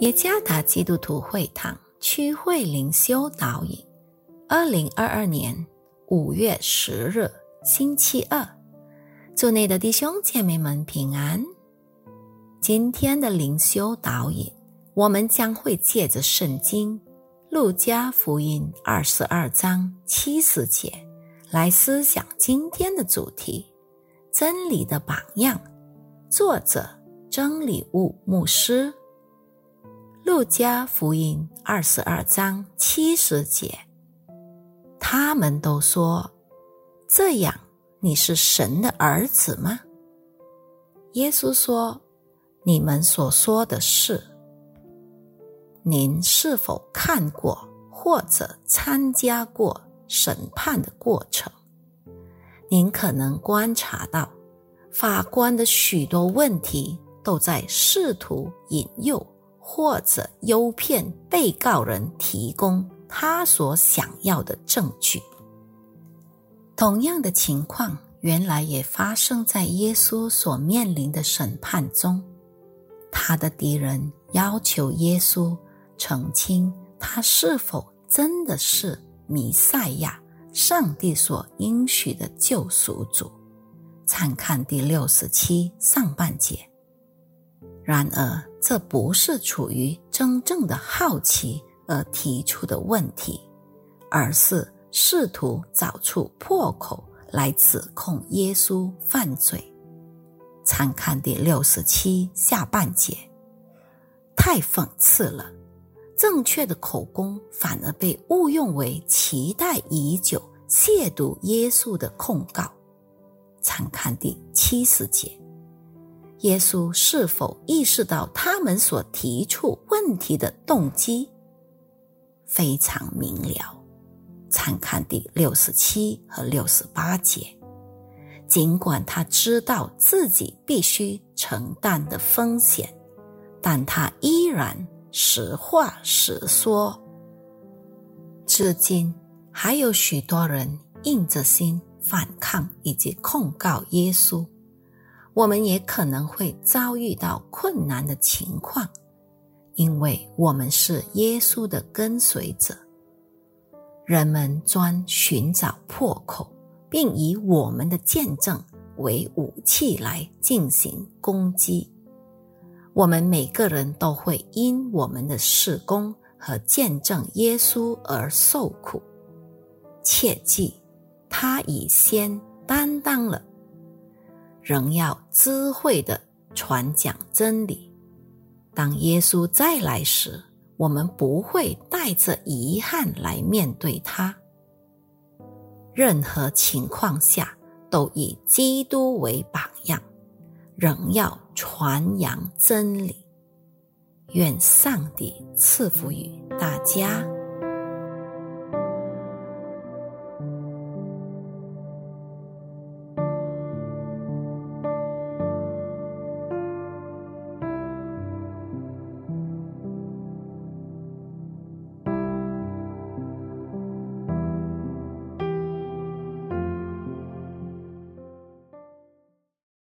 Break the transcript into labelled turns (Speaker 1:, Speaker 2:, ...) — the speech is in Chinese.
Speaker 1: 耶加达基督徒会堂区会灵修导引，二零二二年五月十日星期二，祝内的弟兄姐妹们平安。今天的灵修导引，我们将会借着圣经《路加福音》二十二章七十节来思想今天的主题：真理的榜样。作者：真理物牧师。路加福音二十二章七十节，他们都说：“这样你是神的儿子吗？”耶稣说：“你们所说的是。您是否看过或者参加过审判的过程？您可能观察到，法官的许多问题都在试图引诱。”或者诱骗被告人提供他所想要的证据。同样的情况原来也发生在耶稣所面临的审判中。他的敌人要求耶稣澄清他是否真的是弥赛亚，上帝所应许的救赎主。参看第六十七上半节。然而，这不是出于真正的好奇而提出的问题，而是试图找出破口来指控耶稣犯罪。参看第六十七下半节，太讽刺了！正确的口供反而被误用为期待已久、亵渎耶稣的控告。参看第七十节。耶稣是否意识到他们所提出问题的动机？非常明了。参看第六十七和六十八节。尽管他知道自己必须承担的风险，但他依然实话实说。至今还有许多人硬着心反抗以及控告耶稣。我们也可能会遭遇到困难的情况，因为我们是耶稣的跟随者。人们专寻找破口，并以我们的见证为武器来进行攻击。我们每个人都会因我们的事工和见证耶稣而受苦。切记，他已先担当了。仍要智慧的传讲真理。当耶稣再来时，我们不会带着遗憾来面对他。任何情况下，都以基督为榜样，仍要传扬真理。愿上帝赐福于大家。